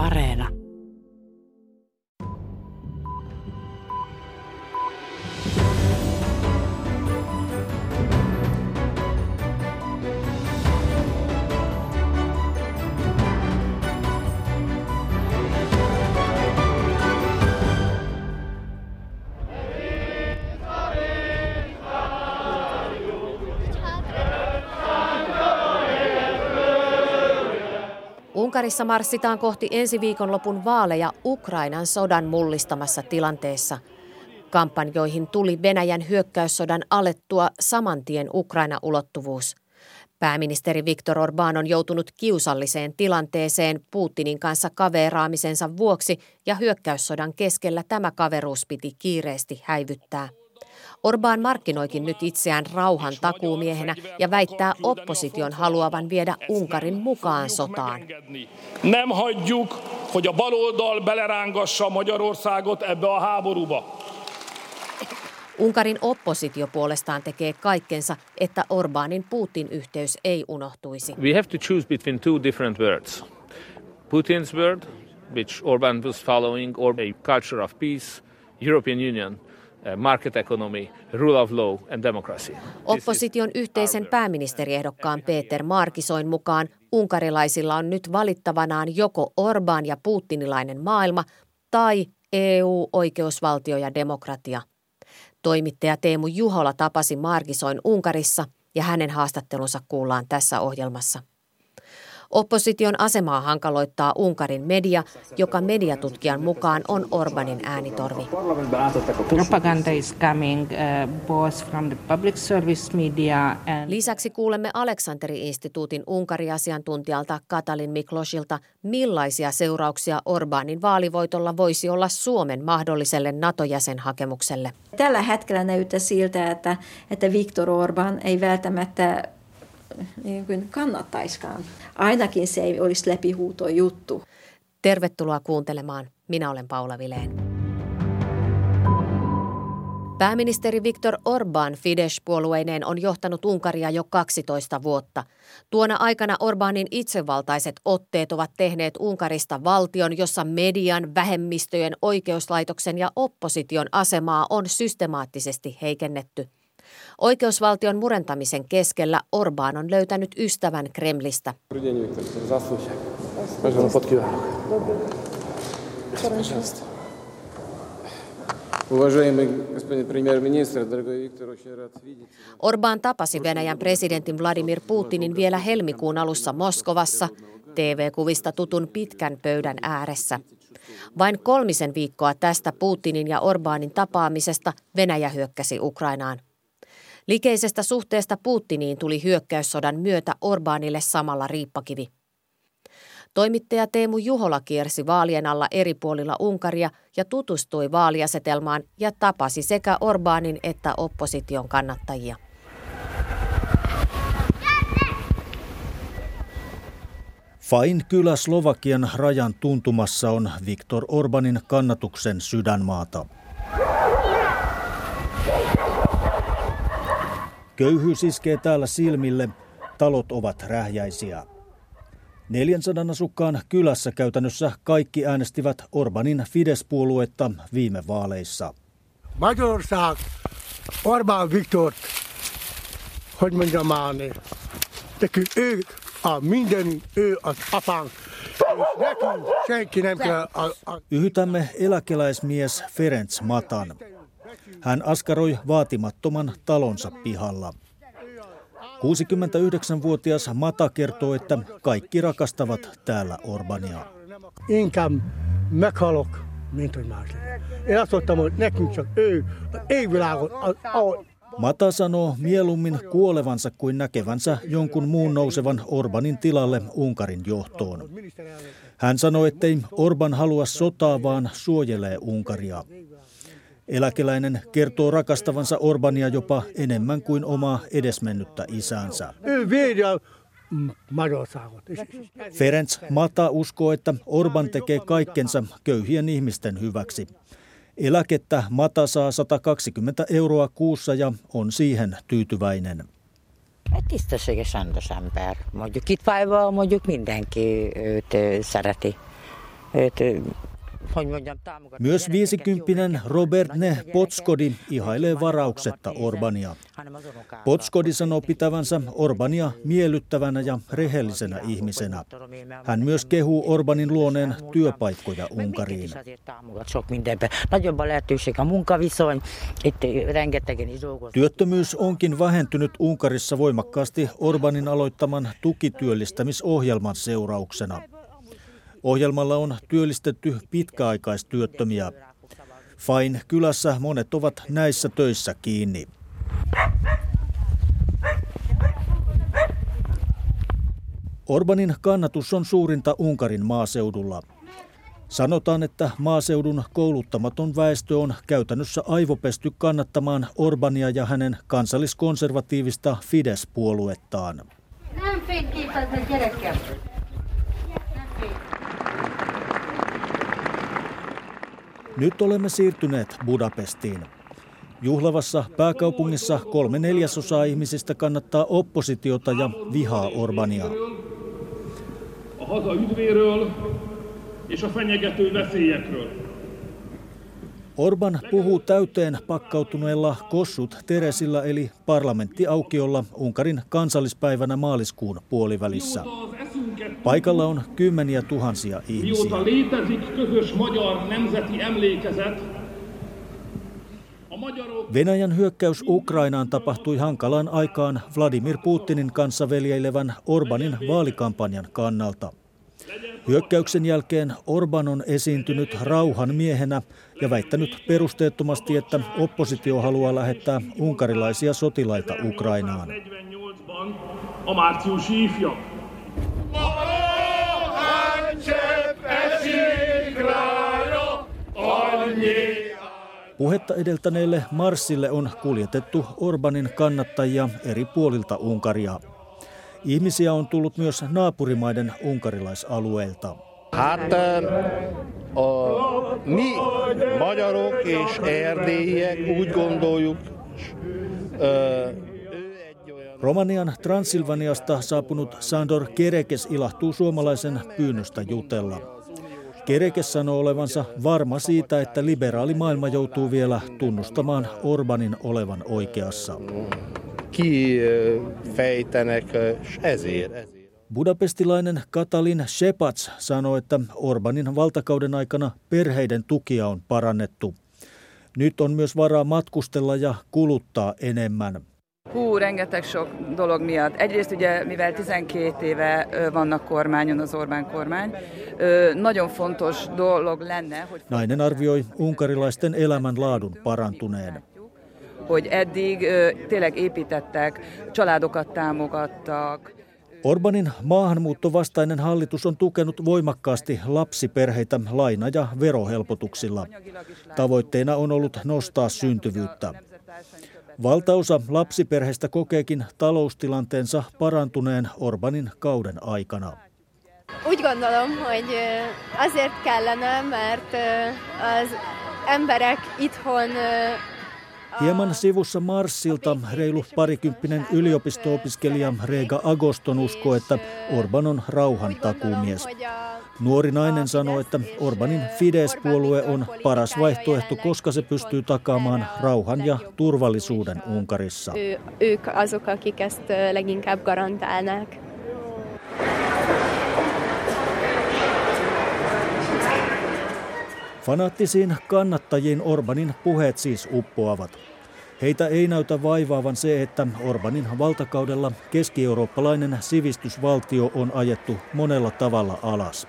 Areena. Unkarissa marssitaan kohti ensi viikonlopun vaaleja Ukrainan sodan mullistamassa tilanteessa. Kampanjoihin tuli Venäjän hyökkäyssodan alettua samantien Ukraina-ulottuvuus. Pääministeri Viktor Orbán on joutunut kiusalliseen tilanteeseen Putinin kanssa kaveeraamisensa vuoksi ja hyökkäyssodan keskellä tämä kaveruus piti kiireesti häivyttää. Orbán markkinoikin nyt itseään rauhan takuumiehenä ja väittää opposition haluavan viedä Unkarin mukaan sotaan. Nem hagyjuk, hogy a baloldal belerángassa Magyarországot ebbe a háborúba. Unkarin oppositio puolestaan tekee kaikkensa, että Orbánin Putin-yhteys ei unohtuisi. We have to choose between two different words. Putin's word, which Orbán was following, or a culture of peace, European Union – market economy, rule of law and democracy. Opposition yhteisen pääministeriehdokkaan Peter Markisoin mukaan unkarilaisilla on nyt valittavanaan joko Orbán ja Putinilainen maailma tai EU, oikeusvaltio ja demokratia. Toimittaja Teemu Juhola tapasi Markisoin Unkarissa ja hänen haastattelunsa kuullaan tässä ohjelmassa. Opposition asemaa hankaloittaa Unkarin media, joka mediatutkijan mukaan on Orbanin äänitorvi. Propaganda is coming uh, both from the public service media and... Lisäksi kuulemme Aleksanteri-instituutin Unkari-asiantuntijalta Katalin Miklosilta, millaisia seurauksia Orbanin vaalivoitolla voisi olla Suomen mahdolliselle NATO-jäsenhakemukselle. Tällä hetkellä näyttää siltä, että, että Viktor Orban ei välttämättä niin kuin kannattaiskaan. Ainakin se ei olisi läpihuuto juttu. Tervetuloa kuuntelemaan. Minä olen Paula Vileen. Pääministeri Viktor Orban Fidesz-puolueineen on johtanut Unkaria jo 12 vuotta. Tuona aikana Orbanin itsevaltaiset otteet ovat tehneet Unkarista valtion, jossa median, vähemmistöjen, oikeuslaitoksen ja opposition asemaa on systemaattisesti heikennetty – Oikeusvaltion murentamisen keskellä Orbán on löytänyt ystävän Kremlistä. Orbán tapasi Venäjän presidentin Vladimir Putinin vielä helmikuun alussa Moskovassa, TV-kuvista tutun pitkän pöydän ääressä. Vain kolmisen viikkoa tästä Putinin ja Orbánin tapaamisesta Venäjä hyökkäsi Ukrainaan. Likeisestä suhteesta Putiniin tuli hyökkäyssodan myötä Orbaanille samalla riippakivi. Toimittaja Teemu Juhola kiersi vaalien alla eri puolilla Unkaria ja tutustui vaaliasetelmaan ja tapasi sekä Orbaanin että opposition kannattajia. Fain kylä Slovakian rajan tuntumassa on Viktor Orbanin kannatuksen sydänmaata. Köyhyys iskee täällä silmille, talot ovat rähjäisiä. 400 asukkaan kylässä käytännössä kaikki äänestivät Orbanin Fidesz-puoluetta viime vaaleissa. Magyarország Orbán Viktor, hogy mondjam már, nekünk ő a mindeni, ő az apánk, Yhytämme eläkeläismies Ferenc Matan. Hän askaroi vaatimattoman talonsa pihalla. 69-vuotias Mata kertoo, että kaikki rakastavat täällä Orbania. Inkäm meghalok, mint hogy más Én azt mondtam, hogy nekünk csak ő, égvilágon, Mata sanoo mieluummin kuolevansa kuin näkevänsä jonkun muun nousevan Orbanin tilalle Unkarin johtoon. Hän sanoi, ettei Orban halua sotaa, vaan suojelee Unkaria. Eläkeläinen kertoo rakastavansa Orbania jopa enemmän kuin omaa edesmennyttä isäänsä. Ferenc Mata uskoo, että Orban tekee kaikkensa köyhien ihmisten hyväksi. Eläkettä Mata saa 120 euroa kuussa ja on siihen tyytyväinen. Tisztességes. Myös viisikymppinen Robert Ne Potskodi ihailee varauksetta Orbania. Potskodi sanoo pitävänsä Orbania miellyttävänä ja rehellisenä ihmisenä. Hän myös kehuu Orbanin luoneen työpaikkoja Unkariin. Työttömyys onkin vähentynyt Unkarissa voimakkaasti Orbanin aloittaman tukityöllistämisohjelman seurauksena. Ohjelmalla on työllistetty pitkäaikaistyöttömiä. Fain kylässä monet ovat näissä töissä kiinni. Orbanin kannatus on suurinta Unkarin maaseudulla. Sanotaan, että maaseudun kouluttamaton väestö on käytännössä aivopesty kannattamaan Orbania ja hänen kansalliskonservatiivista Fidesz-puoluettaan. Nyt olemme siirtyneet Budapestiin. Juhlavassa pääkaupungissa kolme neljäsosaa ihmisistä kannattaa oppositiota ja vihaa Orbania. Orban puhuu täyteen pakkautuneella Kossut Teresillä eli parlamenttiaukiolla Unkarin kansallispäivänä maaliskuun puolivälissä. Paikalla on kymmeniä tuhansia ihmisiä. Venäjän hyökkäys Ukrainaan tapahtui hankalaan aikaan Vladimir Putinin kanssa veljeilevän Orbanin vaalikampanjan kannalta. Hyökkäyksen jälkeen Orban on esiintynyt rauhan miehenä ja väittänyt perusteettomasti, että oppositio haluaa lähettää unkarilaisia sotilaita Ukrainaan. Puhetta edeltäneelle Marsille on kuljetettu Orbanin kannattajia eri puolilta Unkaria. Ihmisiä on tullut myös naapurimaiden unkarilaisalueilta. Hát a mi magyarok és erdélyiek úgy gondoljuk, Romanian Transilvaniasta saapunut Sandor Kerekes ilahtuu suomalaisen pyynnöstä jutella. Kerekes sanoo olevansa varma siitä, että liberaali maailma joutuu vielä tunnustamaan Orbanin olevan oikeassa. Budapestilainen Katalin Shepats sanoi, että Orbanin valtakauden aikana perheiden tukia on parannettu. Nyt on myös varaa matkustella ja kuluttaa enemmän. Hú, rengeteg sok dolog miatt. Egyrészt ugye, mivel 12 éve vannak kormányon az Orbán kormány, nagyon fontos dolog lenne, hogy... Nainen arvioi unkarilaisten elämänlaadun parantuneen. Hogy eddig tényleg építettek, családokat támogattak, Orbanin maahanmuuttovastainen hallitus on tukenut voimakkaasti lapsiperheitä laina- ja verohelpotuksilla. Tavoitteena on ollut nostaa syntyvyyttä. Valtaosa lapsiperheistä kokeekin taloustilanteensa parantuneen Orbanin kauden aikana. Úgy gondolom, hogy azért kellene, mert az emberek itthon Hieman sivussa Marsilta reilu parikymppinen yliopisto-opiskelija Rega Agoston uskoo, että Orban on rauhan takuumies. Nuori nainen sanoo, että Orbanin Fidesz-puolue on paras vaihtoehto, koska se pystyy takaamaan rauhan ja turvallisuuden Unkarissa. Ők azok, akik ezt leginkább garantálnák. Fanaattisiin kannattajiin Orbanin puheet siis uppoavat. Heitä ei näytä vaivaavan se, että Orbanin valtakaudella keski-eurooppalainen sivistysvaltio on ajettu monella tavalla alas.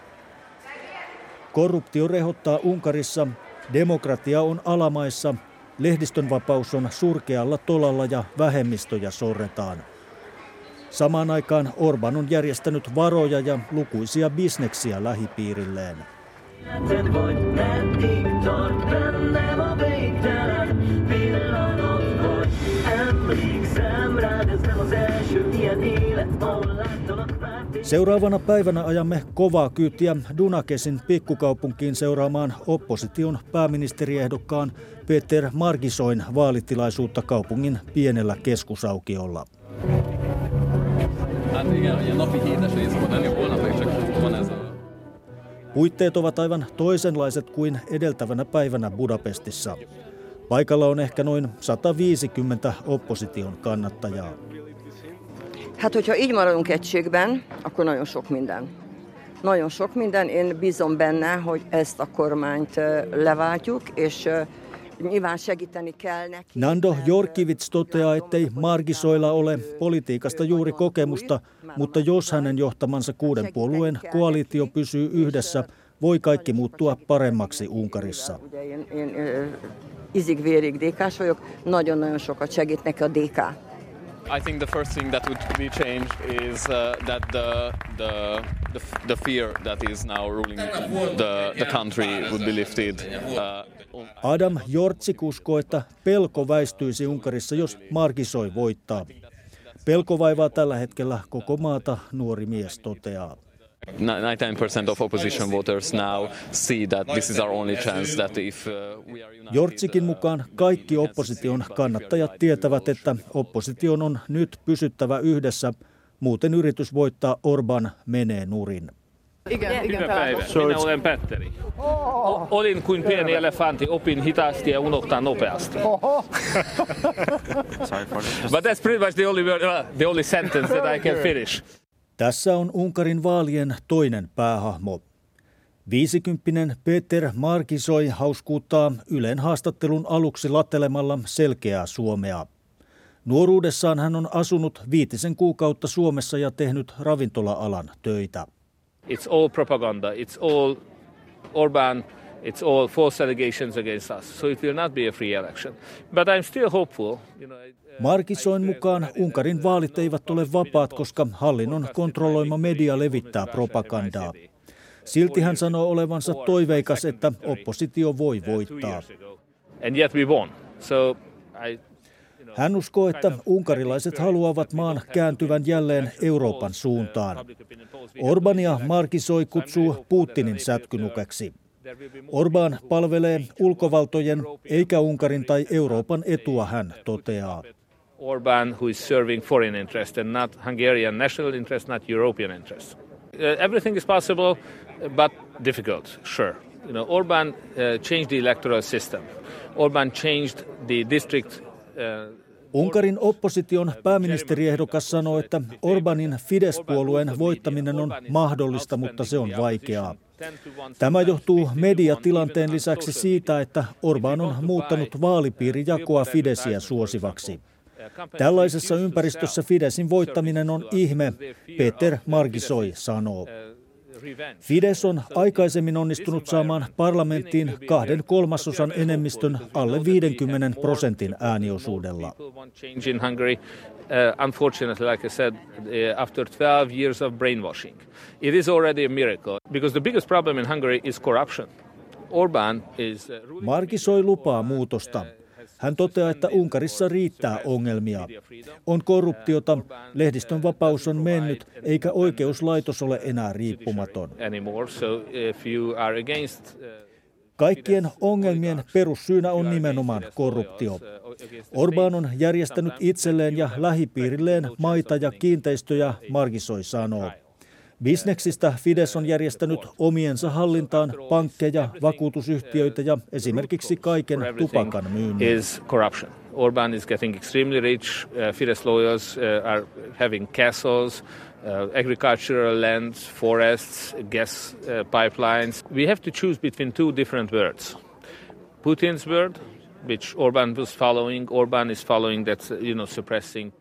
Korruptio rehottaa Unkarissa, demokratia on alamaissa, lehdistönvapaus on surkealla tolalla ja vähemmistöjä sorretaan. Samaan aikaan Orban on järjestänyt varoja ja lukuisia bisneksiä lähipiirilleen. Seuraavana päivänä ajamme kovaa kyytiä Dunakesin pikkukaupunkiin seuraamaan opposition pääministeriehdokkaan Peter Margisoin vaalitilaisuutta kaupungin pienellä keskusaukiolla. Puitteet ovat aivan toisenlaiset kuin edeltävänä päivänä Budapestissa. Paikalla on ehkä noin 150 opposition kannattajaa. Hát, hogyha így maradunk egységben, akkor nagyon sok minden. Nagyon sok minden. Én bízom benne, hogy ezt a kormányt leváltjuk, és Nando Jorkivits toteaa, ettei Margisoilla ole politiikasta juuri kokemusta, mutta jos hänen johtamansa kuuden puolueen koalitio pysyy yhdessä, voi kaikki muuttua paremmaksi Unkarissa. Izig-vérig DK-s vagyok, nagyon-nagyon sokat segít neki a DK. I think the first thing that would be changed is uh, that the, the, the the fear that is now ruling the the country would be lifted. Uh, Adam Jortsik uskoo, että pelko väistyisi Unkarissa, jos Markisoi voittaa. Pelko vaivaa tällä hetkellä koko maata, nuori mies toteaa. 99% of opposition voters now see that this is our only chance that if we are united, Jortsikin mukaan kaikki opposition kannattajat tietävät, että opposition on nyt pysyttävä yhdessä, muuten yritys voittaa Orban menee nurin. Igen, igen, päivä. Minä olen Petteri. Olin kuin pieni elefantti, opin hitaasti ja unohtaa nopeasti. But that's pretty much the only, word, uh, the only sentence that I can finish. Tässä on Unkarin vaalien toinen päähahmo. Viisikymppinen Peter Markisoi hauskuuttaa Ylen haastattelun aluksi lattelemalla selkeää Suomea. Nuoruudessaan hän on asunut viitisen kuukautta Suomessa ja tehnyt ravintola-alan töitä. It's all propaganda. It's all Orban It's all false allegations against us, so it will not be a free election. But I'm still hopeful. You know, Markisoin mukaan Unkarin vaalit eivät ole vapaat, koska hallinnon kontrolloima media levittää propagandaa. Silti hän sanoo olevansa toiveikas, että oppositio voi voittaa. Hän uskoo, että unkarilaiset haluavat maan kääntyvän jälleen Euroopan suuntaan. Orbania Markisoi kutsuu Putinin sätkynukeksi. Orban palvelee ulkovaltojen eikä Unkarin tai Euroopan etua, hän toteaa. Orban, who is serving foreign interest and not Hungarian national interest, not European interest. Uh, everything is possible, but difficult, sure. You know, Orban uh, changed the electoral system. Orban changed the district uh, Unkarin opposition pääministeriehdokas sanoi, että Orbanin Fidesz-puolueen voittaminen on mahdollista, mutta se on vaikeaa. Tämä johtuu mediatilanteen lisäksi siitä, että Orban on muuttanut vaalipiirijakoa Fidesiä suosivaksi. Tällaisessa ympäristössä Fidesin voittaminen on ihme, Peter Margisoi sanoo. Fides on aikaisemmin onnistunut saamaan parlamenttiin kahden kolmasosan enemmistön alle 50 prosentin ääniosuudella. Uh, unfortunately, like I said, uh, after 12 years of brainwashing, it is already a miracle because the biggest problem in Hungary is corruption. Orban is... Uh, Markisoi lupaa muutosta. Hän toteaa, että Unkarissa riittää ongelmia. On korruptiota, lehdistön vapaus on mennyt, eikä oikeuslaitos ole enää riippumaton. Kaikkien ongelmien perussyynä on nimenomaan korruptio. Orban on järjestänyt itselleen ja lähipiirilleen maita ja kiinteistöjä, Margisoi sanoo. Bisneksistä Fides on järjestänyt omiensa hallintaan pankkeja, vakuutusyhtiöitä ja esimerkiksi kaiken tupakan myynnin. Orban is getting extremely rich. Uh, lawyers uh, are having castles, uh, agricultural lands, forests, gas uh, pipelines. We have to choose between two different words. Putin's word, which Orban was following. Orban is following that, you know, suppressing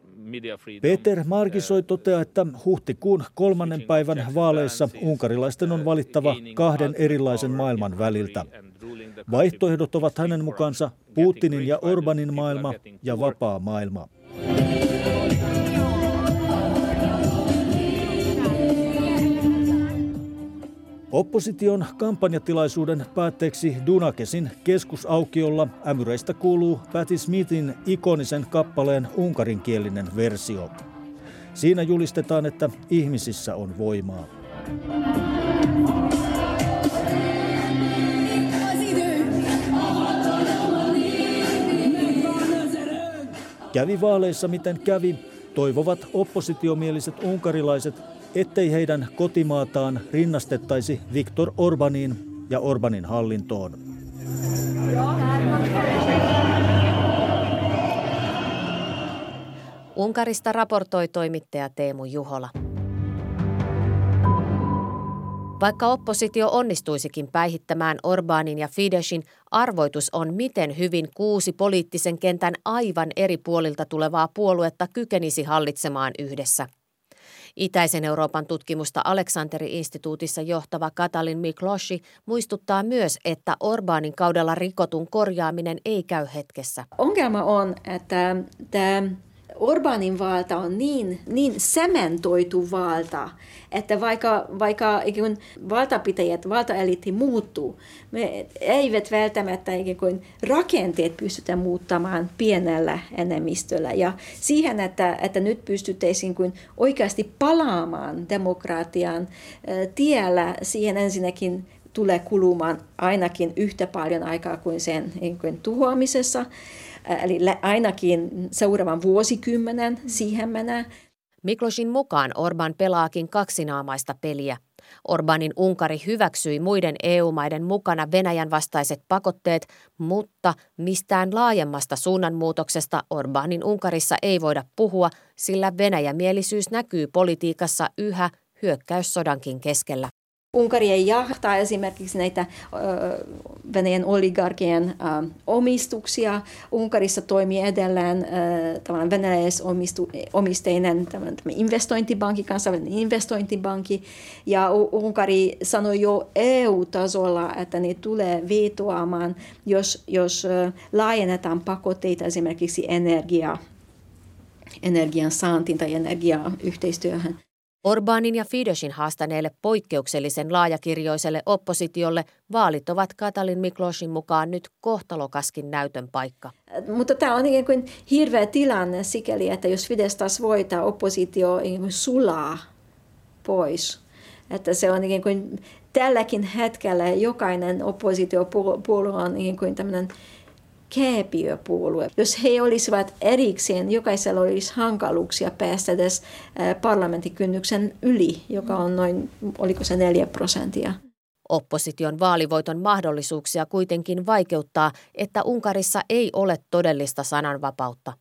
Peter Markisoi toteaa, että huhtikuun kolmannen päivän vaaleissa unkarilaisten on valittava kahden erilaisen maailman väliltä. Vaihtoehdot ovat hänen mukaansa Putinin ja Orbanin maailma ja vapaa maailma. Opposition kampanjatilaisuuden päätteeksi Dunakesin keskusaukiolla ämyreistä kuuluu Patti Smithin ikonisen kappaleen unkarinkielinen versio. Siinä julistetaan, että ihmisissä on voimaa. Kävi vaaleissa miten kävi, toivovat oppositiomieliset unkarilaiset ettei heidän kotimaataan rinnastettaisi Viktor Orbaniin ja Orbanin hallintoon. Unkarista raportoi toimittaja Teemu Juhola. Vaikka oppositio onnistuisikin päihittämään Orbaanin ja Fidesin, arvoitus on, miten hyvin kuusi poliittisen kentän aivan eri puolilta tulevaa puoluetta kykenisi hallitsemaan yhdessä. Itäisen Euroopan tutkimusta Aleksanteri-instituutissa johtava Katalin Mikloshi muistuttaa myös, että Orbaanin kaudella rikotun korjaaminen ei käy hetkessä. Ongelma on, että tämä Orbanin valta on niin, niin sementoitu valta, että vaikka, vaikka ikään valtapitäjät, valtaeliitti muuttuu, me eivät välttämättä kuin rakenteet pystytä muuttamaan pienellä enemmistöllä. Ja siihen, että, että nyt pystyttäisiin kuin oikeasti palaamaan demokratian tiellä, siihen ensinnäkin tulee kulumaan ainakin yhtä paljon aikaa kuin sen niin kuin tuhoamisessa. Eli ainakin seuraavan vuosikymmenen siihen menee. Miklosin mukaan Orban pelaakin kaksinaamaista peliä. Orbanin Unkari hyväksyi muiden EU-maiden mukana Venäjän vastaiset pakotteet, mutta mistään laajemmasta suunnanmuutoksesta Orbanin Unkarissa ei voida puhua, sillä Venäjämielisyys näkyy politiikassa yhä hyökkäyssodankin keskellä. Unkari ei jahtaa esimerkiksi näitä Venäjän oligarkien omistuksia. Unkarissa toimii edelleen venäläisomisteinen investointipankki, kansainvälinen investointipankki. Ja Unkari sanoi jo EU-tasolla, että ne tulee vetoamaan, jos, jos laajennetaan pakotteita esimerkiksi energia, energian saantiin tai energiayhteistyöhön. Orbanin ja Fidesin haastaneelle poikkeuksellisen laajakirjoiselle oppositiolle vaalit ovat Katalin Miklosin mukaan nyt kohtalokaskin näytön paikka. Mutta tämä on ikään kuin hirveä tilanne sikäli, että jos Fidesz taas voittaa, oppositio sulaa pois. Että se on ikään kuin tälläkin hetkellä jokainen oppositiopuolue on ikään kuin tämmöinen kääpiöpuolue. Jos he olisivat erikseen, jokaisella olisi hankaluuksia päästä edes parlamenttikynnyksen yli, joka on noin, oliko se neljä prosenttia. Opposition vaalivoiton mahdollisuuksia kuitenkin vaikeuttaa, että Unkarissa ei ole todellista sananvapautta.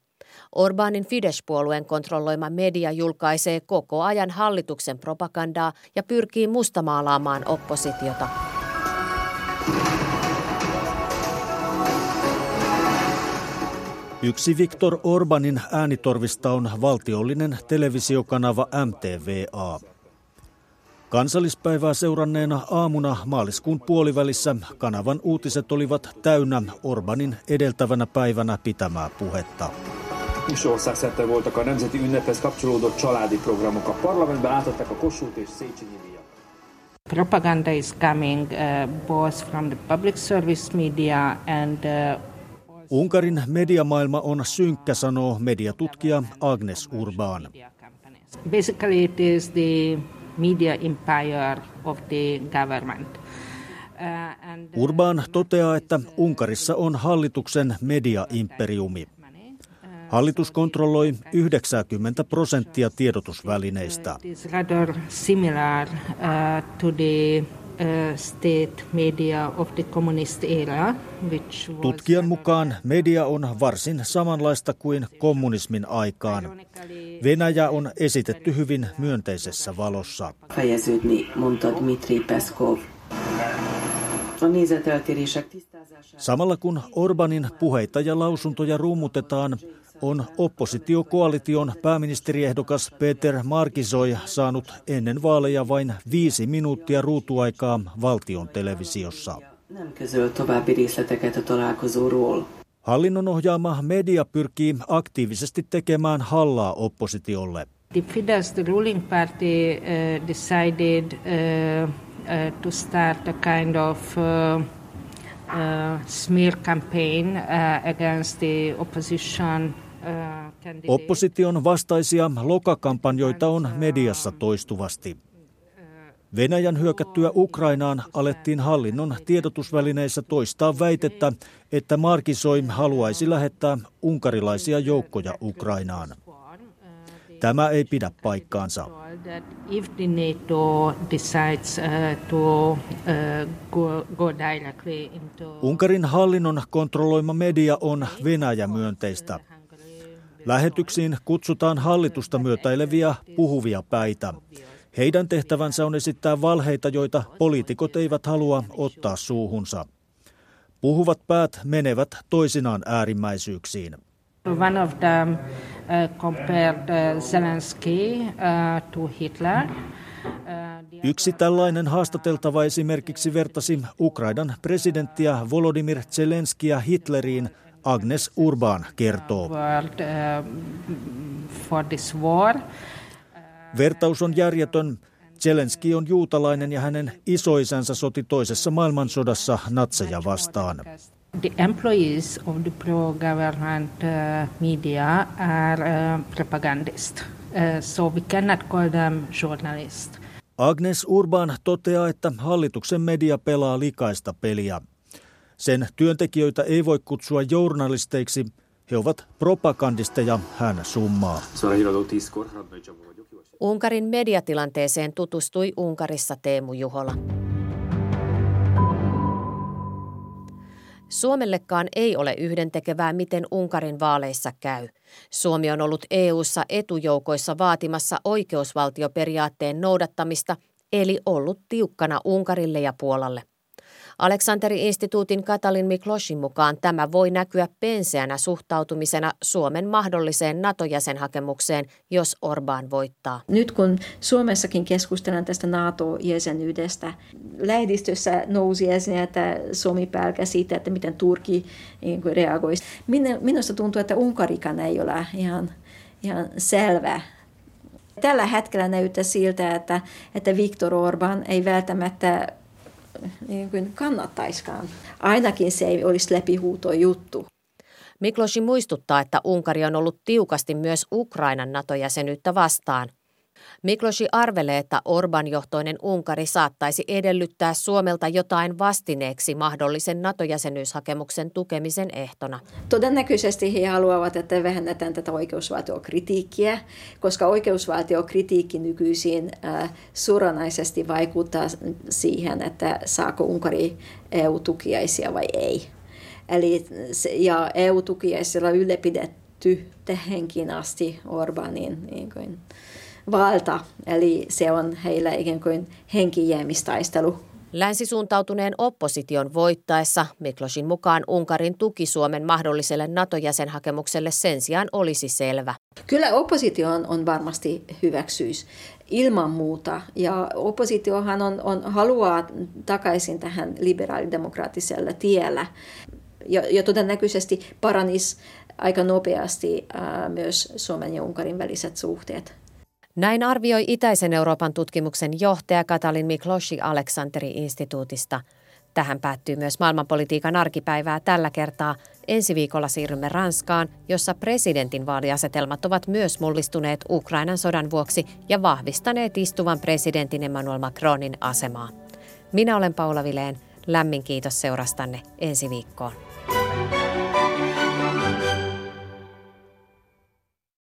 Orbanin Fidesz-puolueen kontrolloima media julkaisee koko ajan hallituksen propagandaa ja pyrkii mustamaalaamaan oppositiota. Yksi Viktor Orbanin äänitorvista on valtiollinen televisiokanava MTVA. Kansallispäivää seuranneena aamuna maaliskuun puolivälissä kanavan uutiset olivat täynnä Orbanin edeltävänä päivänä pitämää puhetta. És országszerte voltak a nemzeti ünnephez kapcsolódott családi programok. A parlamentben átadták a Kossuth és Széchenyi díjat. Propaganda is coming uh, both from the public service media and uh, Unkarin mediamaailma on synkkä, sanoo mediatutkija Agnes Urban. Basically it is the media empire of the government. Uh, Urban toteaa, että Unkarissa on hallituksen mediaimperiumi. Hallitus kontrolloi 90 prosenttia tiedotusvälineistä. State media of the communist era, which was... Tutkijan mukaan media on varsin samanlaista kuin kommunismin aikaan. Venäjä on esitetty hyvin myönteisessä valossa. Samalla kun Orbanin puheita ja lausuntoja rummutetaan, on oppositiokoalition pääministeriehdokas Peter Markisoi saanut ennen vaaleja vain viisi minuuttia ruutuaikaa valtion televisiossa. Hallinnon ohjaama media pyrkii aktiivisesti tekemään hallaa oppositiolle. The Fidesz, the ruling party, uh, decided uh, uh, to start a kind of uh, uh, smear campaign uh, against the opposition Opposition vastaisia lokakampanjoita on mediassa toistuvasti. Venäjän hyökättyä Ukrainaan alettiin hallinnon tiedotusvälineissä toistaa väitettä, että Markisoi haluaisi lähettää unkarilaisia joukkoja Ukrainaan. Tämä ei pidä paikkaansa. Unkarin hallinnon kontrolloima media on Venäjä-myönteistä. Lähetyksiin kutsutaan hallitusta myötäileviä puhuvia päitä. Heidän tehtävänsä on esittää valheita, joita poliitikot eivät halua ottaa suuhunsa. Puhuvat päät menevät toisinaan äärimmäisyyksiin. One of them uh, compared uh, Zelensky uh, to Hitler. Yksi tällainen haastateltava esimerkiksi vertasi Ukrainan presidenttiä Volodymyr Zelenskiä Hitleriin, Agnes Urban kertoo. Uh, Vertaus on järjetön. Zelenski on juutalainen ja hänen isoisänsä soti toisessa maailmansodassa natseja vastaan. The employees of the pro-government uh, media are uh, propagandists, so we cannot call them journalists. Agnes Urban toteaa, että hallituksen media pelaa likaista peliä. Sen työntekijöitä ei voi kutsua journalisteiksi, he ovat propagandisteja, hän summaa. Unkarin mediatilanteeseen tutustui Unkarissa Teemu Juhola. Suomellekaan ei ole yhdentekevää, miten Unkarin vaaleissa käy. Suomi on ollut EU:ssa etujoukoissa vaatimassa oikeusvaltioperiaatteen noudattamista, eli ollut tiukkana Unkarille ja Puolalle. Aleksanteri-instituutin Katalin Mikloshin mukaan tämä voi näkyä penseänä suhtautumisena Suomen mahdolliseen NATO-jäsenhakemukseen, jos Orbán voittaa. Nyt kun Suomessakin keskustellaan tästä NATO-jäsenyydestä, lehdistössä nousi esiin, että Suomi pelkää siitä, että miten Turki niin reagoisi. Minusta tuntuu, että Unkarikan ei ole ihan, ihan selvä Tällä hetkellä näyttää siltä, että, että Viktor Orban ei välttämättä niin kuin kannattaiskaan. Ainakin se ei olisi läpihuuto juttu. Miklosi muistuttaa, että Unkari on ollut tiukasti myös Ukrainan NATO-jäsenyyttä vastaan. Miklosi arvelee, että Orban johtoinen Unkari saattaisi edellyttää Suomelta jotain vastineeksi mahdollisen NATO-jäsenyyshakemuksen tukemisen ehtona. Todennäköisesti he haluavat, että vähennetään tätä oikeusvaltiokritiikkiä, koska oikeusvaltiokritiikki nykyisin äh, suoranaisesti vaikuttaa siihen, että saako Unkari EU-tukiaisia vai ei. Eli, ja EU-tukiaisilla ylläpidetty tähänkin asti Orbanin niin kuin, valta, eli se on heillä ikään kuin henkijäämistaistelu. Länsisuuntautuneen opposition voittaessa Miklosin mukaan Unkarin tuki Suomen mahdolliselle NATO-jäsenhakemukselle sen sijaan olisi selvä. Kyllä oppositio on, on varmasti hyväksyys ilman muuta. Ja oppositiohan on, on, haluaa takaisin tähän liberaalidemokraattiselle tiellä. Ja, ja todennäköisesti paranis aika nopeasti ää, myös Suomen ja Unkarin väliset suhteet. Näin arvioi Itäisen Euroopan tutkimuksen johtaja Katalin Mikloshi Aleksanteri-instituutista. Tähän päättyy myös maailmanpolitiikan arkipäivää tällä kertaa. Ensi viikolla siirrymme Ranskaan, jossa presidentin vaaliasetelmat ovat myös mullistuneet Ukrainan sodan vuoksi ja vahvistaneet istuvan presidentin Emmanuel Macronin asemaa. Minä olen Paula Vileen. Lämmin kiitos seurastanne ensi viikkoon.